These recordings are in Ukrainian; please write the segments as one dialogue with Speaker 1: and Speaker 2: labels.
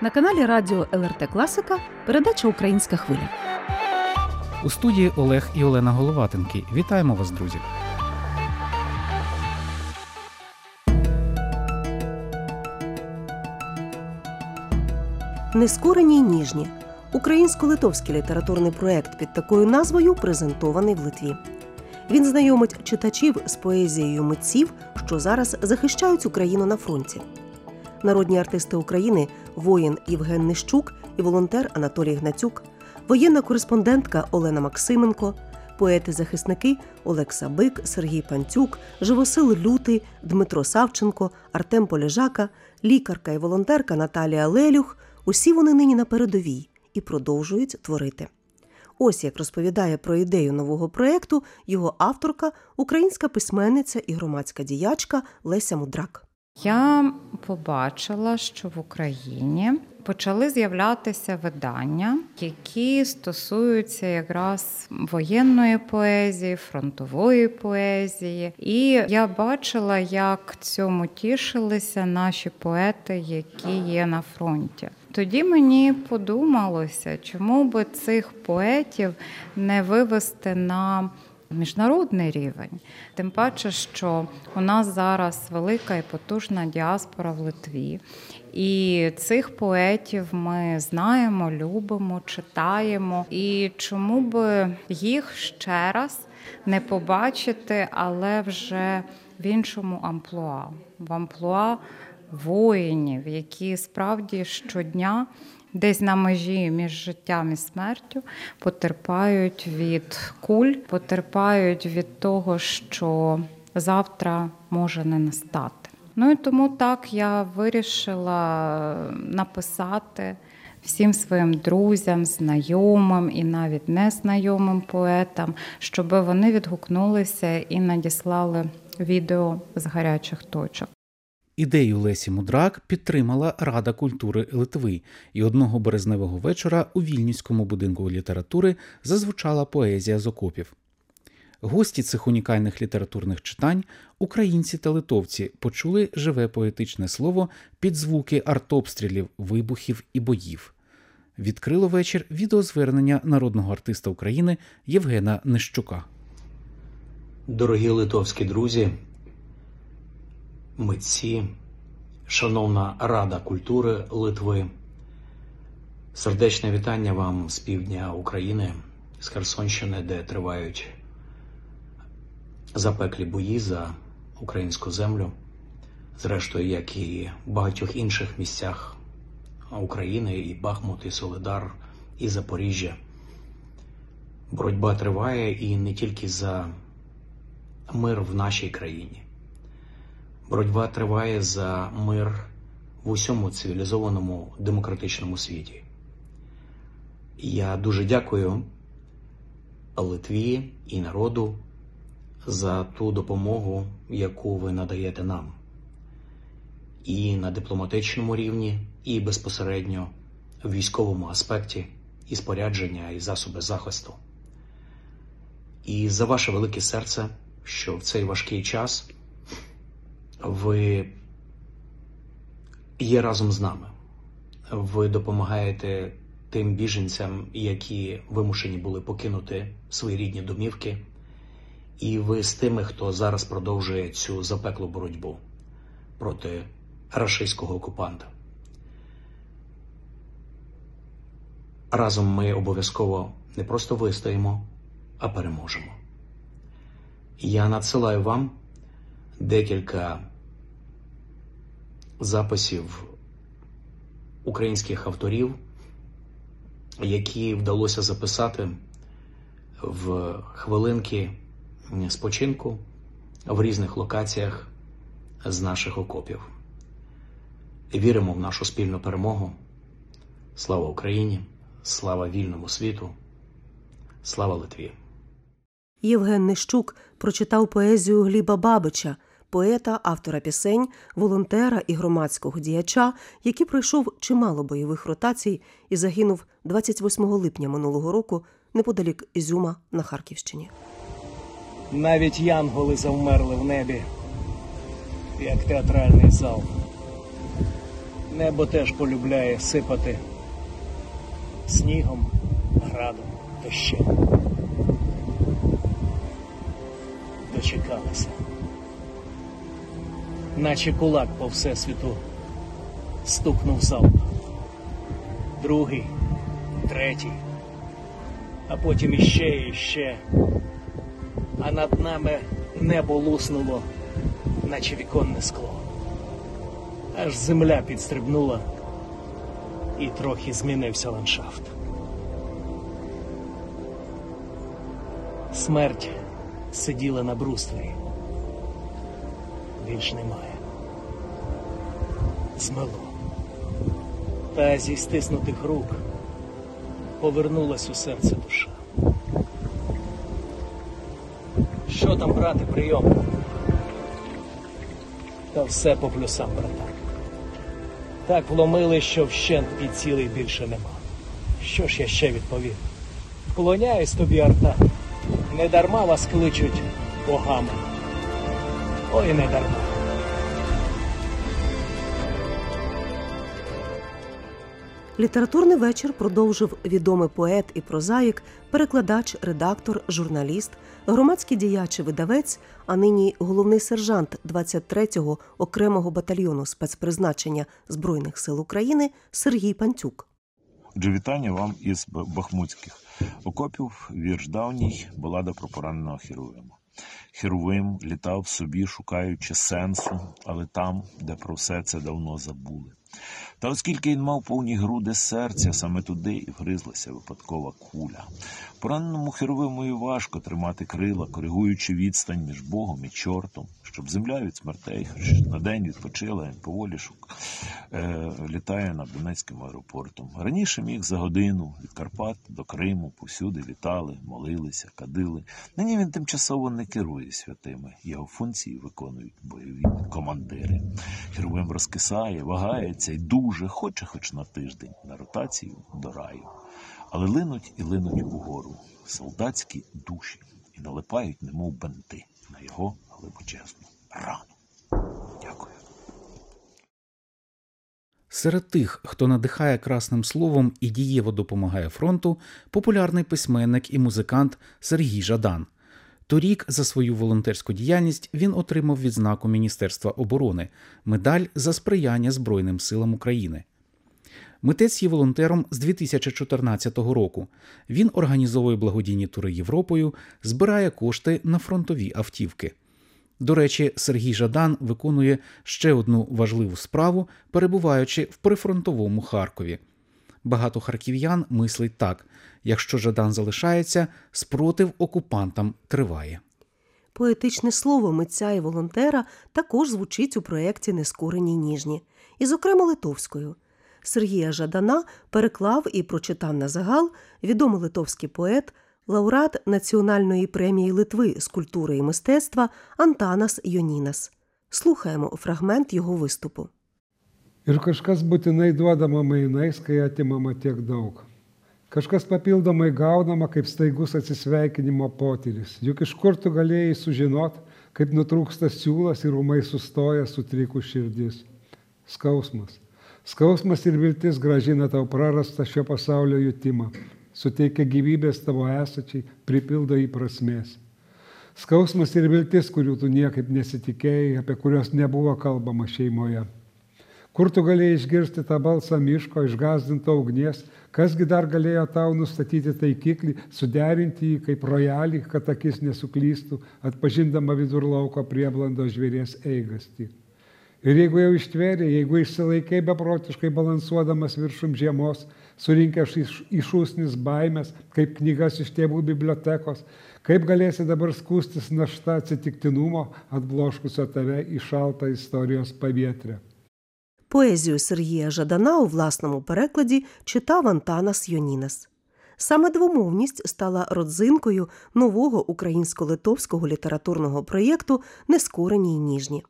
Speaker 1: На каналі Радіо ЛРТ Класика передача Українська хвиля.
Speaker 2: У студії Олег і Олена Головатенки. Вітаємо вас, друзі!
Speaker 3: Нескорені й ніжні. Українсько-литовський літературний проект під такою назвою презентований в Литві. Він знайомить читачів з поезією митців, що зараз захищають Україну на фронті. Народні артисти України воїн Євген Нищук і волонтер Анатолій Гнатюк, воєнна кореспондентка Олена Максименко, поети-захисники Олекса Бик, Сергій Пантюк, Живосил Лютий, Дмитро Савченко, Артем Полежака, лікарка і волонтерка Наталія Лелюх. Усі вони нині на передовій і продовжують творити. Ось як розповідає про ідею нового проєкту його авторка, українська письменниця і громадська діячка Леся Мудрак.
Speaker 4: Я побачила, що в Україні почали з'являтися видання, які стосуються якраз воєнної поезії, фронтової поезії. І я бачила, як цьому тішилися наші поети, які є на фронті. Тоді мені подумалося, чому би цих поетів не вивести на Міжнародний рівень, тим паче, що у нас зараз велика і потужна діаспора в Литві, і цих поетів ми знаємо, любимо, читаємо. І чому би їх ще раз не побачити, але вже в іншому амплуа, в амплуа воїнів, які справді щодня. Десь на межі між життям і смертю потерпають від куль, потерпають від того, що завтра може не настати. Ну і тому так я вирішила написати всім своїм друзям, знайомим і навіть незнайомим поетам, щоб вони відгукнулися і надіслали відео з гарячих точок.
Speaker 2: Ідею Лесі Мудрак підтримала Рада культури Литви, і одного березневого вечора у Вільнюському будинку літератури зазвучала поезія з окопів. Гості цих унікальних літературних читань, українці та литовці, почули живе поетичне слово під звуки артобстрілів, вибухів і боїв. Відкрило вечір відеозвернення народного артиста України Євгена Нищука.
Speaker 5: Дорогі литовські друзі митці, шановна Рада культури Литви, сердечне вітання вам з півдня України, з Херсонщини, де тривають запеклі бої за українську землю, зрештою, як і в багатьох інших місцях України, і Бахмут, і Солидар, і Запоріжжя. Боротьба триває і не тільки за мир в нашій країні. Боротьба триває за мир в усьому цивілізованому демократичному світі. Я дуже дякую Литві і народу за ту допомогу, яку ви надаєте нам, і на дипломатичному рівні, і безпосередньо в військовому аспекті, і спорядження, і засоби захисту. І за ваше велике серце, що в цей важкий час ви є разом з нами. Ви допомагаєте тим біженцям, які вимушені були покинути свої рідні домівки, і ви з тими, хто зараз продовжує цю запеклу боротьбу проти рашистського окупанта. Разом ми обов'язково не просто вистоїмо, а переможемо. Я надсилаю вам декілька записів українських авторів, які вдалося записати в хвилинки спочинку в різних локаціях з наших окопів. Віримо в нашу спільну перемогу. Слава Україні! Слава вільному світу! Слава Литві!
Speaker 3: Євген Нищук прочитав поезію Гліба Бабича, поета, автора пісень, волонтера і громадського діяча, який пройшов чимало бойових ротацій і загинув 28 липня минулого року неподалік Ізюма на Харківщині.
Speaker 6: Навіть янголи завмерли в небі, як театральний зал. Небо теж полюбляє сипати снігом, градом, дощем. Дочекалася. Наче кулак по всесвіту стукнув залп. Другий, третій, а потім іще і іще. А над нами небо луснуло, наче віконне скло. Аж земля підстрибнула, і трохи змінився ландшафт. Смерть сиділа на бруствері. Більш немає. Змело. Та зі стиснутих рук повернулась у серце душа. Що там брати прийом? Та все по плюсам, братан. Так вломили, що вщент під цілий більше нема. Що ж я ще відповів? Вклоняюсь тобі, арта. Не дарма вас кличуть богами. Ой, не
Speaker 3: Літературний вечір продовжив відомий поет і прозаїк, перекладач, редактор, журналіст, громадський діяч і видавець, а нині головний сержант 23-го окремого батальйону спецпризначення Збройних сил України Сергій Пантюк.
Speaker 7: Отже, вітання вам із Бахмутських окопів. Вірш давній, балада про пораненого Херовима. Херовим літав собі, шукаючи сенсу, але там, де про все це давно забули. Та оскільки він мав повні груди серця, саме туди і вгризлася випадкова куля. Пораненому Херовимою важко тримати крила, коригуючи відстань між Богом і чортом, щоб земля від смертей хоч на день відпочила, він поволі шук, е, літає над Донецьким аеропортом. Раніше міг за годину від Карпат до Криму повсюди літали, молилися, кадили. Нині він тимчасово не керує святими. Його функції виконують бойові командири. Херовим розкисає, вагається і дуже хоче хоч на тиждень на ротацію до раю. Але линуть і линуть угору солдатські душі і налипають, немов бенти, на його глибочезну рану. Дякую.
Speaker 2: Серед тих, хто надихає красним словом і дієво допомагає фронту, популярний письменник і музикант Сергій Жадан. Торік за свою волонтерську діяльність він отримав відзнаку Міністерства оборони медаль за сприяння Збройним силам України. Митець є волонтером з 2014 року. Він організовує благодійні тури Європою, збирає кошти на фронтові автівки. До речі, Сергій Жадан виконує ще одну важливу справу, перебуваючи в прифронтовому Харкові. Багато харків'ян мислить так: якщо Жадан залишається, спротив окупантам триває.
Speaker 3: Поетичне слово митця і волонтера також звучить у проєкті Нескорені ніжні, і, зокрема, литовською. Сергія Жадана переклав і прочитав на загал відомий литовський поет, лауреат Національної премії Литви з культури і мистецтва Антанас Йонінас. Слухаємо фрагмент його виступу.
Speaker 8: Ir kažkas būtinai duodama mainais, kai atimama tiek daug. Kažkas papildomai gaunama kaip staigus atsisveikinimo potyris. Juk iš kur tu galėjai sužinot, kaip nutrūksta siūlas ir umai sustoja sutrikus širdis. Skausmas. Skausmas ir viltis gražina tau prarastą šio pasaulio jutimą, suteikia gyvybės tavo esačiai, pripildo į prasmės. Skausmas ir viltis, kurių tu niekaip nesitikėjai, apie kuriuos nebuvo kalbama šeimoje. Kur tu galėjai išgirsti tą balsą miško, išgazdinto ugnies, kasgi dar galėjo tau nustatyti taikiklį, suderinti jį kaip rojalį, kad akis nesuklystų, atpažindama vidurlauko prieblando žvėries eigastį. Ir jeigu jau ištvėrė, jeigu išsilaikai beprotiškai balansuodamas viršum žiemos, surinkęs iš, išūsnis baimės, kaip knygas iš tėvų bibliotekos, kaip galėsi dabar skūstis našta atsitiktinumo, atbloškusio tave į šaltą istorijos pavietrę.
Speaker 3: Поезію Сергія Жадана у власному перекладі читав Антанас Йонінас. Саме двомовність стала родзинкою нового українсько-литовського літературного проєкту Нескорені й ніжні.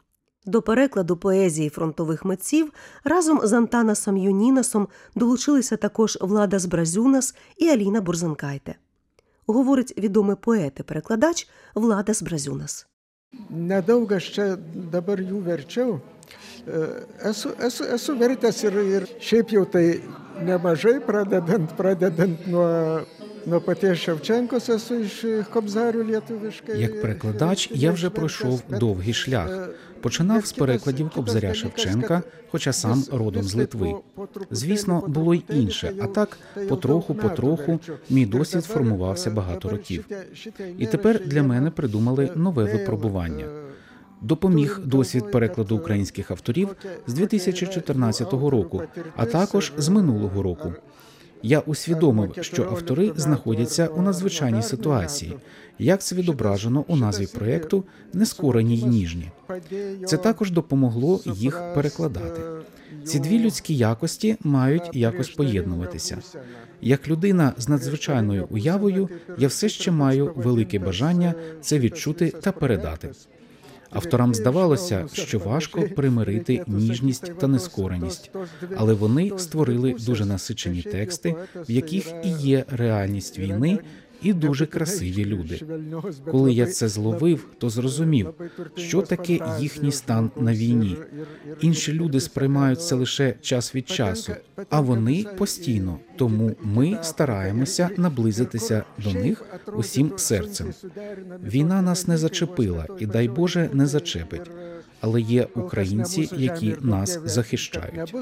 Speaker 3: До перекладу поезії фронтових митців разом з Антанасом Юнінасом долучилися також Влада Збразюнас і Аліна Бурзенкайте. Говорить відомий поет і перекладач Влада Збразюнас.
Speaker 9: Čia dabar jų verčiau, E, Esu, esu, esu vertęs ir, ir šiaip jau tai nemažai, pradedant, pradedant nuo, nuo paties Ševčenkos, esu iš Кобзарю lietuviškai.
Speaker 2: Як перекладач я вже пройшов довгий шлях. Починав з перекладів Кобзаря Шевченка, хоча сам родом з Литви. Звісно, було й інше, а так потроху-потроху мій досвід формувався багато років. І тепер для мене придумали нове випробування. Допоміг досвід перекладу українських авторів з 2014 року, а також з минулого року. Я усвідомив, що автори знаходяться у надзвичайній ситуації, як це відображено у назві проєкту Нескорені й ніжні. Це також допомогло їх перекладати. Ці дві людські якості мають якось поєднуватися. Як людина з надзвичайною уявою, я все ще маю велике бажання це відчути та передати. Авторам здавалося, що важко примирити ніжність та нескореність, але вони створили дуже насичені тексти, в яких і є реальність війни, і дуже красиві люди. Коли я це зловив, то зрозумів, що таке їхній стан на війні. Інші люди сприймають це лише час від часу, а вони постійно. Тому ми стараємося наблизитися до них усім серцем. Війна нас не зачепила, і дай Боже не зачепить. Але є українці, які нас захищають.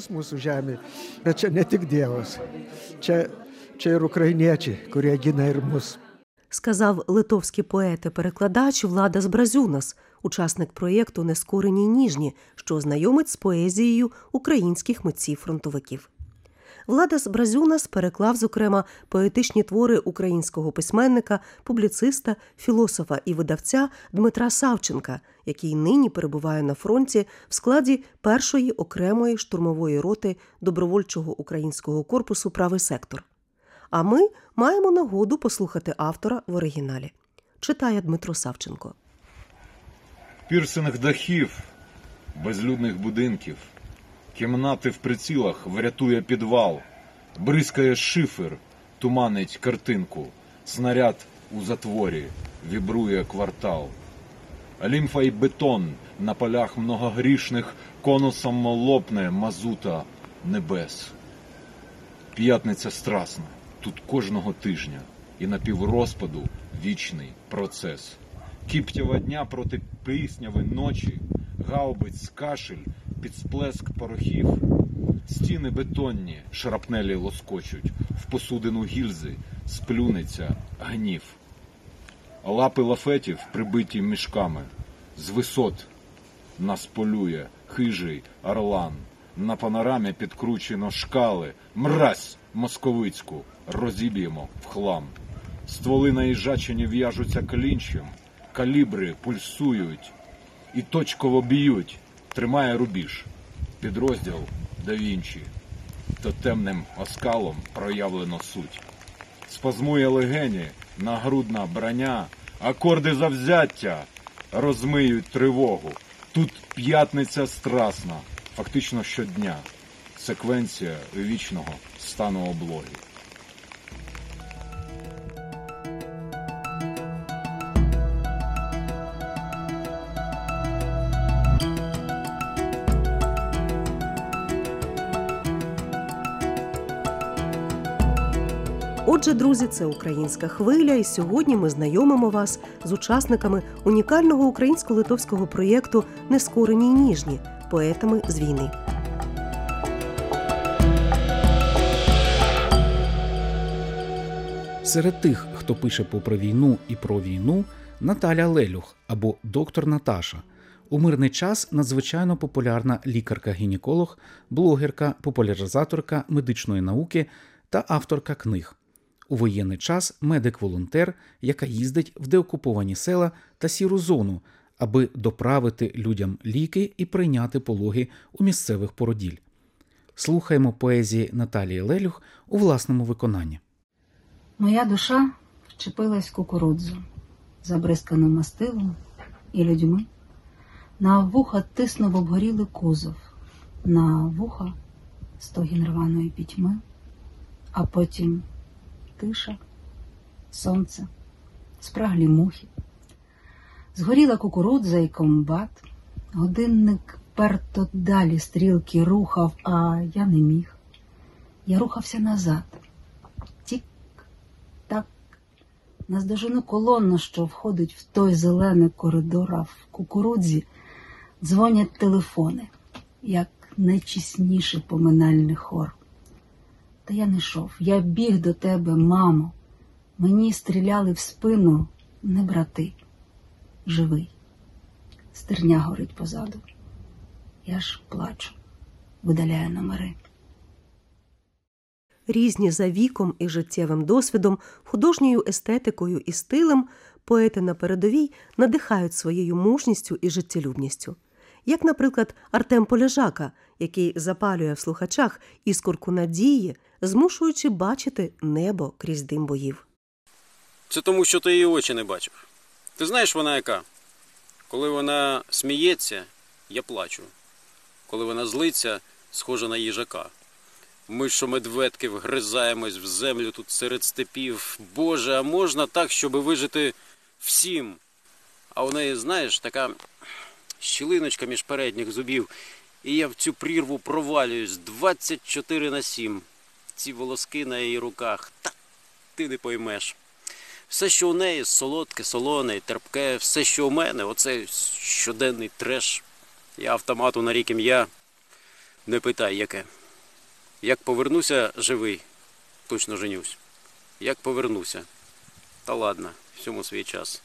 Speaker 9: Čia ir ukrainiečiai, kurie
Speaker 3: сказав литовський поет і перекладач Владас Бразюнас, учасник проєкту Нескорені ніжні, що знайомить з поезією українських митців-фронтовиків. Владас Бразюнас переклав, зокрема, поетичні твори українського письменника, публіциста, філософа і видавця Дмитра Савченка, який нині перебуває на фронті в складі першої окремої штурмової роти добровольчого українського корпусу Правий сектор. А ми маємо нагоду послухати автора в оригіналі. Читає Дмитро Савченко.
Speaker 10: пірсинг дахів, безлюдних будинків, кімнати в прицілах врятує підвал, бризкає шифер, туманить картинку, снаряд у затворі, вібрує квартал. Лімфа й бетон на полях многогрішних конусом лопне мазута небес. П'ятниця страсна, тут кожного тижня, і на піврозпаду вічний процес. Кіптєва дня проти пісняви ночі, гаубиць кашель, під сплеск порохів. Стіни бетонні, шрапнелі лоскочуть, в посудину гільзи сплюнеться гнів. Лапи лафетів прибиті мішками, з висот нас полює хижий орлан. На панорамі підкручено шкали, мразь московицьку розіб'ємо в хлам. Стволи наїжачені в'яжуться клінчем, калібри пульсують і точково б'ють, тримає рубіж. Підрозділ да Вінчі. Тотемним оскалом проявлено суть. Спазмує легені, нагрудна броня, акорди завзяття розмиють тривогу. Тут п'ятниця страсна, фактично щодня. Секвенція вічного стану облоги.
Speaker 3: Отже, друзі, це українська хвиля, і сьогодні ми знайомимо вас з учасниками унікального українсько-литовського проєкту Нескорені й ніжні поетами з війни.
Speaker 2: Серед тих, хто пише попри війну і про війну, Наталя Лелюх або доктор Наташа. У мирний час надзвичайно популярна лікарка-гінеколог, блогерка, популяризаторка медичної науки та авторка книг. У воєнний час медик-волонтер, яка їздить в деокуповані села та сіру зону, аби доправити людям ліки і прийняти пологи у місцевих породіль. Слухаємо поезії Наталії Лелюх у власному виконанні.
Speaker 11: Моя душа вчепилась в кукурудзу, забризкану мастилом і людьми. На вуха тиснув обгорілий кузов, на вуха стогін рваної пітьми, а потім тиша, сонце, спраглі мухи. Згоріла кукурудза і комбат, годинник вперто далі стрілки рухав, а я не міг. Я рухався назад. Тік, так, наздожену колонну, що входить в той зелений коридор, а в кукурудзі дзвонять телефони, як найчісніший поминальний хор. Та я не йшов, я біг до тебе, мамо. Мені стріляли в спину не брати. Живий. Стерня горить позаду. Я ж плачу, видаляю номери.
Speaker 3: Різні за віком і життєвим досвідом, художньою естетикою і стилем поети на передовій надихають своєю мужністю і життєлюбністю. Як, наприклад, Артем Полежака, який запалює в слухачах іскорку надії, змушуючи бачити небо крізь дим боїв.
Speaker 12: Це тому, що ти її очі не бачив. Ти знаєш вона яка? Коли вона сміється, я плачу. Коли вона злиться, схожа на їжака. Ми, що медведки, вгризаємось в землю тут серед степів. Боже, а можна так, щоб вижити всім? А у неї, знаєш, така щілиночка між передніх зубів, і я в цю прірву провалююсь 24 на 7. Ці волоски на її руках. Та ти не поймеш. Все, що у неї солодке, солоне, терпке, все, що у мене, оце щоденний треш. Я автомату на рік ім'я. Не питай, яке. Як повернуся живий, точно женюсь. Як повернуся. Та ладно, всьому свій час.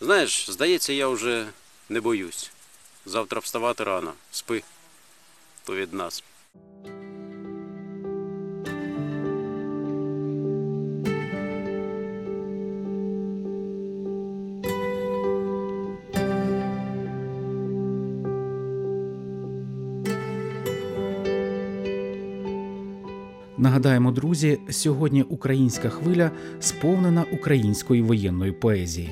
Speaker 12: Знаєш, здається, я вже не боюсь. Завтра вставати рано. Спи. То від нас.
Speaker 2: Нагадаємо, друзі, сьогодні українська хвиля сповнена української воєнної поезії.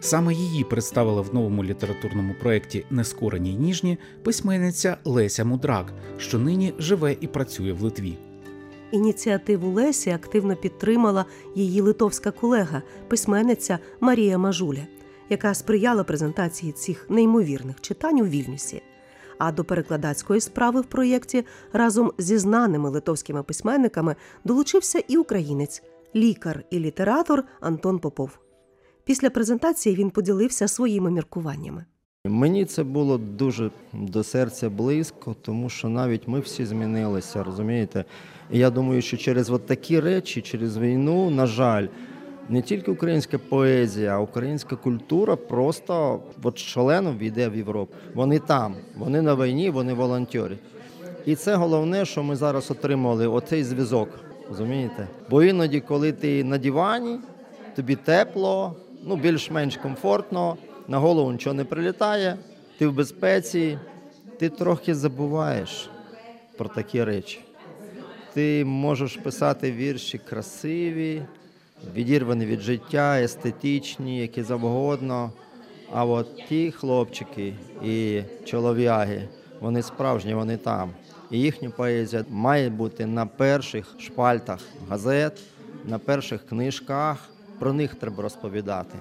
Speaker 2: Саме її представила в новому літературному проєкті Нескорені й ніжні письменниця Леся Мудрак, що нині живе і працює в Литві.
Speaker 3: Ініціативу Лесі активно підтримала її литовська колега, письменниця Марія Мажуля, яка сприяла презентації цих неймовірних читань у Вільнюсі. А до перекладацької справи в проєкті разом зі знаними литовськими письменниками долучився і українець, лікар і літератор Антон Попов. Після презентації він поділився своїми міркуваннями.
Speaker 13: Мені це було дуже до серця близько, тому що навіть ми всі змінилися, розумієте? І я думаю, що через от такі речі, через війну, на жаль, не тільки українська поезія, а українська культура просто от шалено війде в Європу. Вони там, вони на війні, вони волонтери. І це головне, що ми зараз отримали оцей зв'язок. Розумієте? Бо іноді, коли ти на дивані, тобі тепло, ну більш-менш комфортно, на голову нічого не прилітає, ти в безпеці, ти трохи забуваєш про такі речі. Ти можеш писати вірші красиві, відірвані від життя, естетичні, які завгодно. А от ті хлопчики і чолов'яги, вони справжні, вони там. І їхня поезія має бути на перших шпальтах газет, на перших книжках. Про них треба розповідати.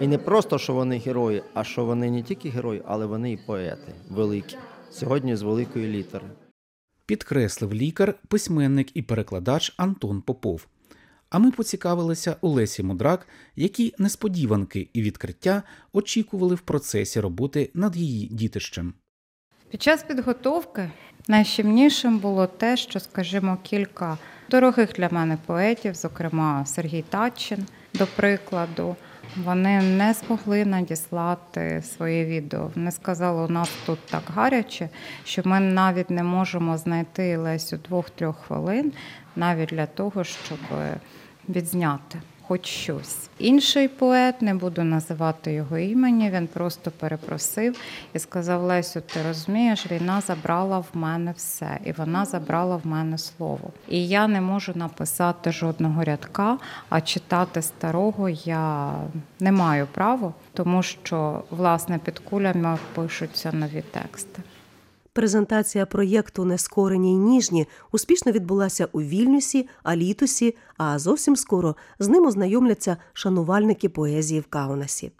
Speaker 13: І не просто, що вони герої, а що вони не тільки герої, але вони і поети великі. Сьогодні з великої літери.
Speaker 2: Підкреслив лікар, письменник і перекладач Антон Попов. А ми поцікавилися у Лесі Мудрак, які несподіванки і відкриття очікували в процесі роботи над її дітищем.
Speaker 4: Під час підготовки найщемнішим було те, що, скажімо, кілька дорогих для мене поетів, зокрема Сергій Татчин, до прикладу, вони не змогли надіслати своє відео. Вони сказали, у нас тут так гаряче, що ми навіть не можемо знайти Лесю двох-трьох хвилин навіть для того, щоб відзняти хоч щось. Інший поет, не буду називати його імені, він просто перепросив і сказав: Лесю, ти розумієш, війна забрала в мене все, і вона забрала в мене слово. І я не можу написати жодного рядка, а читати старого я не маю права, тому що власне під кулями пишуться нові тексти.
Speaker 3: Презентація проєкту Нескорені й ніжні успішно відбулася у Вільнюсі, Алітусі, а зовсім скоро з ним ознайомляться шанувальники поезії в Каунасі.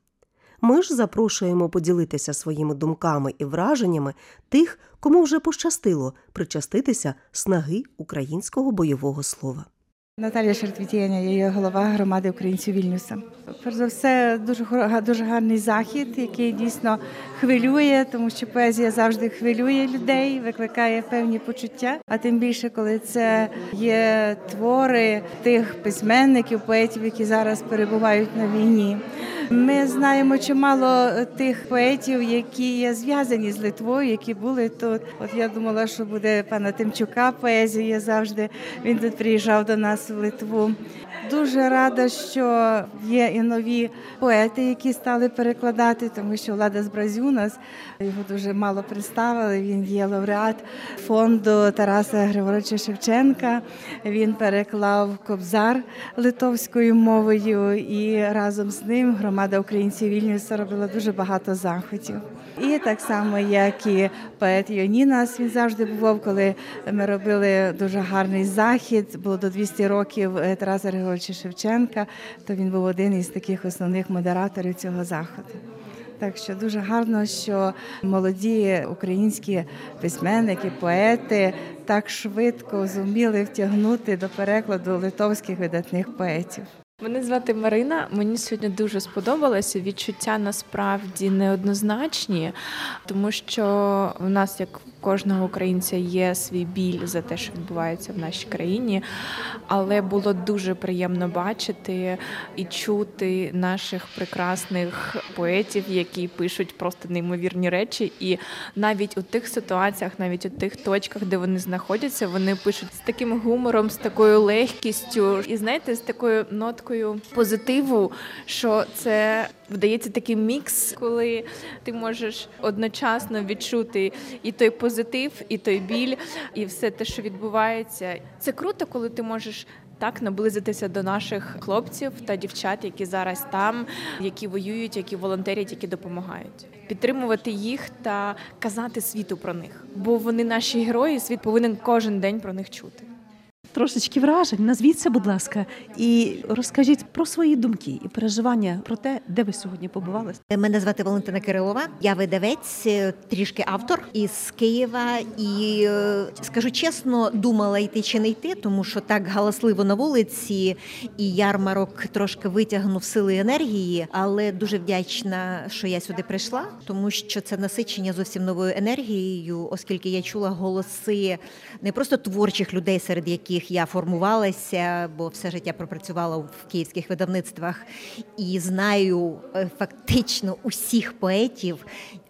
Speaker 3: Ми ж запрошуємо поділитися своїми думками і враженнями тих, кому вже пощастило причаститися снаги українського бойового слова.
Speaker 14: Наталія Шертвітєня, я є голова громади українців Вільнюса. Перш за все, дуже дуже гарний захід, який дійсно хвилює, тому що поезія завжди хвилює людей, викликає певні почуття. А тим більше, коли це є твори тих письменників, поетів, які зараз перебувають на війні. Ми знаємо чимало тих поетів, які є зв'язані з Литвою, які були тут. От я думала, що буде пана Тимчука поезія завжди. Він тут приїжджав до нас в Литву. Дуже рада, що є і нові поети, які стали перекладати, тому що Влада Збразюнас його дуже мало представили. Він є лауреат фонду Тараса Григоровича Шевченка. Він переклав Кобзар литовською мовою, і разом з ним громада українців Вільнюса робила дуже багато заходів. І так само, як і поет Йонінас, він завжди бував, коли ми робили дуже гарний захід. Було до 200 років е, Тараса Григоровича Шевченка, то він був один із таких основних модераторів цього заходу. Так що дуже гарно, що молоді українські письменники, поети так швидко зуміли втягнути до перекладу литовських видатних поетів.
Speaker 15: Мене звати Марина. Мені сьогодні дуже сподобалося. Відчуття насправді неоднозначні, тому що у нас, як кожного українця, є свій біль за те, що відбувається в нашій країні. Але було дуже приємно бачити і чути наших прекрасних поетів, які пишуть просто неймовірні речі. І навіть у тих ситуаціях, навіть у тих точках, де вони знаходяться, вони пишуть з таким гумором, з такою легкістю, і знаєте, з такою ноткою позитиву, що це вдається такий мікс, коли ти можеш одночасно відчути і той позитив, і той біль, і все те, що відбувається. Це круто, коли ти можеш. Так наблизитися до наших хлопців та дівчат, які зараз там, які воюють, які волонтерять, які допомагають, підтримувати їх та казати світу про них, бо вони наші герої. Світ повинен кожен день про них чути.
Speaker 1: Трошечки вражень, назвіться, будь ласка, і розкажіть про свої думки і переживання про те, де ви сьогодні побували.
Speaker 16: Мене звати Валентина Кирилова. Я видавець, е, трішки автор із Києва. І е, скажу чесно, думала йти чи не йти, тому що так галасливо на вулиці, і ярмарок трошки витягнув сили енергії. Але дуже вдячна, що я сюди прийшла, тому що це насичення зовсім новою енергією, оскільки я чула голоси не просто творчих людей, серед яких я формувалася, бо все життя пропрацювала в київських видавництвах і знаю е, фактично усіх поетів,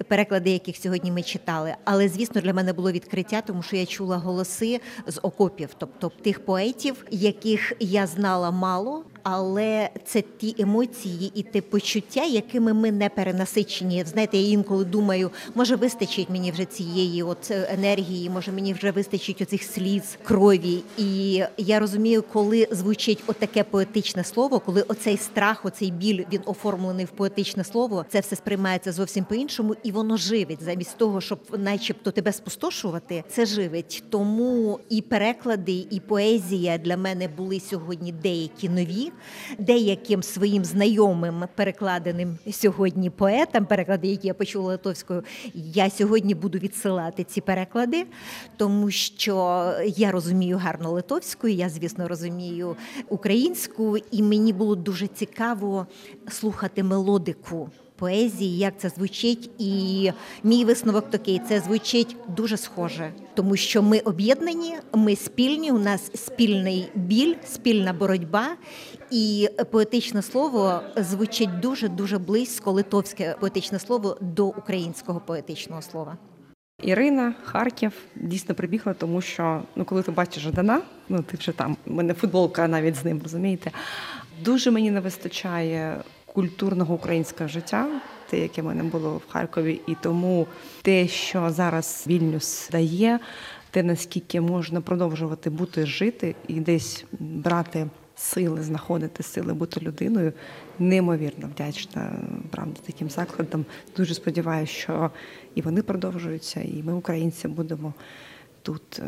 Speaker 16: переклади яких сьогодні ми читали. Але звісно, для мене було відкриття, тому що я чула голоси з окопів, тобто тих поетів, яких я знала мало. Але це ті емоції і те почуття, якими ми не перенасичені. Знаєте, я інколи думаю, може вистачить мені вже цієї от е, енергії, може мені вже вистачить оцих сліз, крові. І я розумію, коли звучить отаке поетичне слово, коли оцей страх, оцей біль він оформлений в поетичне слово, це все сприймається зовсім по-іншому, і воно живить замість того, щоб, начебто, тебе спустошувати, це живить. Тому і переклади, і поезія для мене були сьогодні деякі нові деяким своїм знайомим перекладеним сьогодні поетам, переклади, які я почула литовською, я сьогодні буду відсилати ці переклади, тому що я розумію гарно литовську, я, звісно, розумію українську, і мені було дуже цікаво слухати мелодику. Поезії, як це звучить, і мій висновок такий: це звучить дуже схоже, тому що ми об'єднані, ми спільні. У нас спільний біль, спільна боротьба, і поетичне слово звучить дуже дуже близько литовське поетичне слово до українського поетичного слова.
Speaker 17: Ірина, Харків дійсно прибігла, тому що ну, коли ти бачиш Жадана, ну ти вже там, у мене футболка навіть з ним, розумієте. Дуже мені не вистачає культурного українського життя, те, яке в мене було в Харкові, і тому те, що зараз Вільнюс дає, те наскільки можна продовжувати бути жити і десь брати сили, знаходити сили бути людиною, неймовірно вдячна правда таким закладам. Дуже сподіваюся, що і вони продовжуються, і ми, українці, будемо. Тут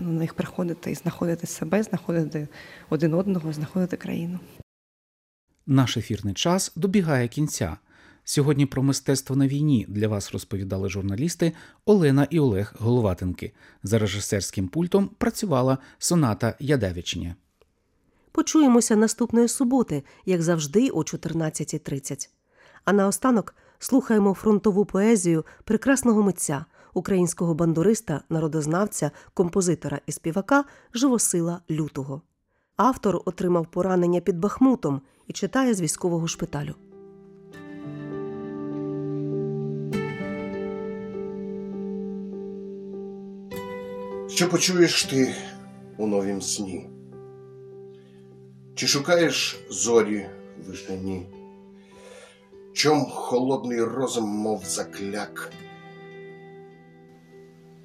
Speaker 17: ну, на них приходити і знаходити себе, знаходити один одного, знаходити країну.
Speaker 2: Наш ефірний час добігає кінця. Сьогодні про мистецтво на війні для вас розповідали журналісти Олена і Олег Головатенки. За режисерським пультом працювала Соната Ядевичня.
Speaker 3: Почуємося наступної суботи, як завжди, о 14.30. А наостанок слухаємо фронтову поезію прекрасного митця, українського бандуриста, народознавця, композитора і співака Живосила Лютого. Автор отримав поранення під Бахмутом і читає з військового шпиталю.
Speaker 18: Що почуєш ти у новім сні? Чи шукаєш зорі вишені? Чом холодний розум, мов закляк?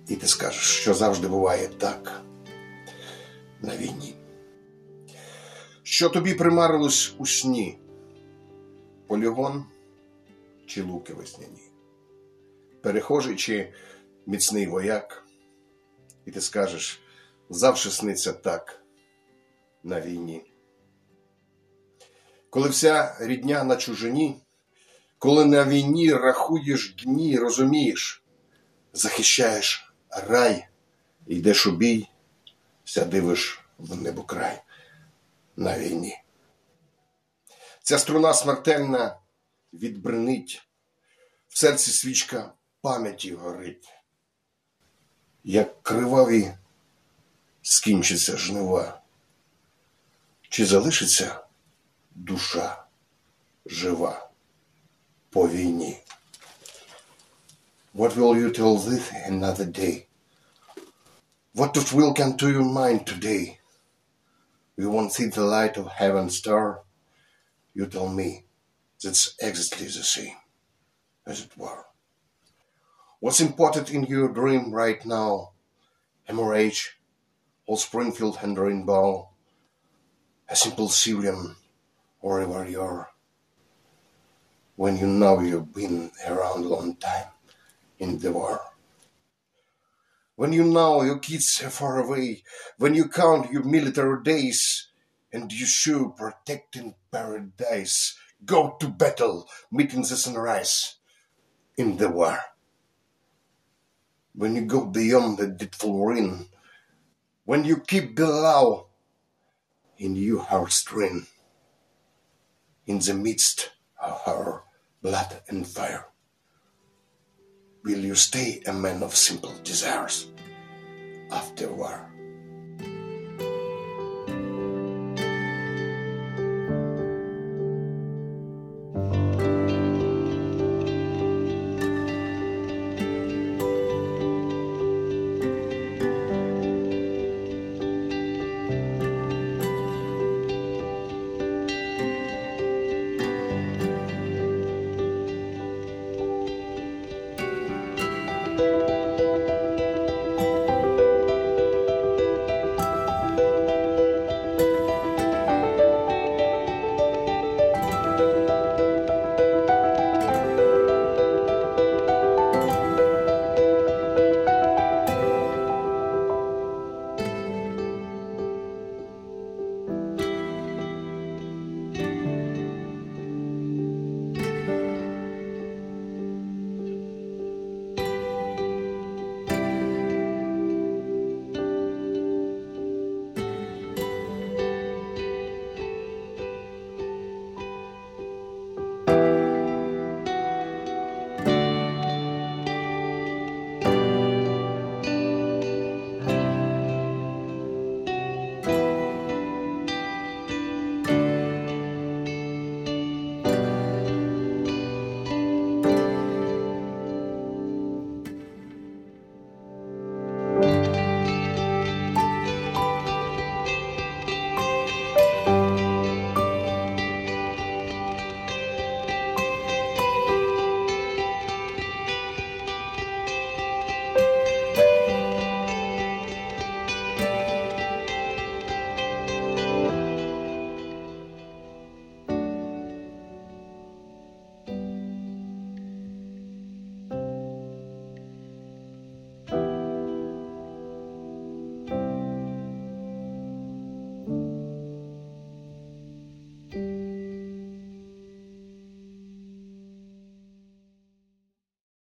Speaker 18: І ти скажеш, що завжди буває так на війні. Що тобі примарилось у сні? Полігон чи луки весняні? Перехожий чи міцний вояк? І ти скажеш, завжди сниться так на війні. Коли вся рідня на чужині, коли на війні рахуєш дні, розумієш, захищаєш рай, йдеш у бій, ся дивиш в небокрай на війні. Ця струна смертельна відбринить, в серці свічка пам'яті горить. Як криваві скінчиться жнива, чи залишиться душа жива по війні? What will you tell this another day? What will come to your mind today? You won't see the light of heaven's star. You tell me that's exactly the same as it were. What's important in your dream right now? Hemorrhage, Old Springfield and Rainbow, a simple civilian, wherever you're. When you know you've been around a long time in the war. When you know your kids are far away, when you count your military days, and you show protecting paradise, go to battle, meeting the sunrise in the war. When you go beyond the dreadful ring, when you keep below in your heartstring, in the midst of our blood and fire, will you stay a man of simple desires after war?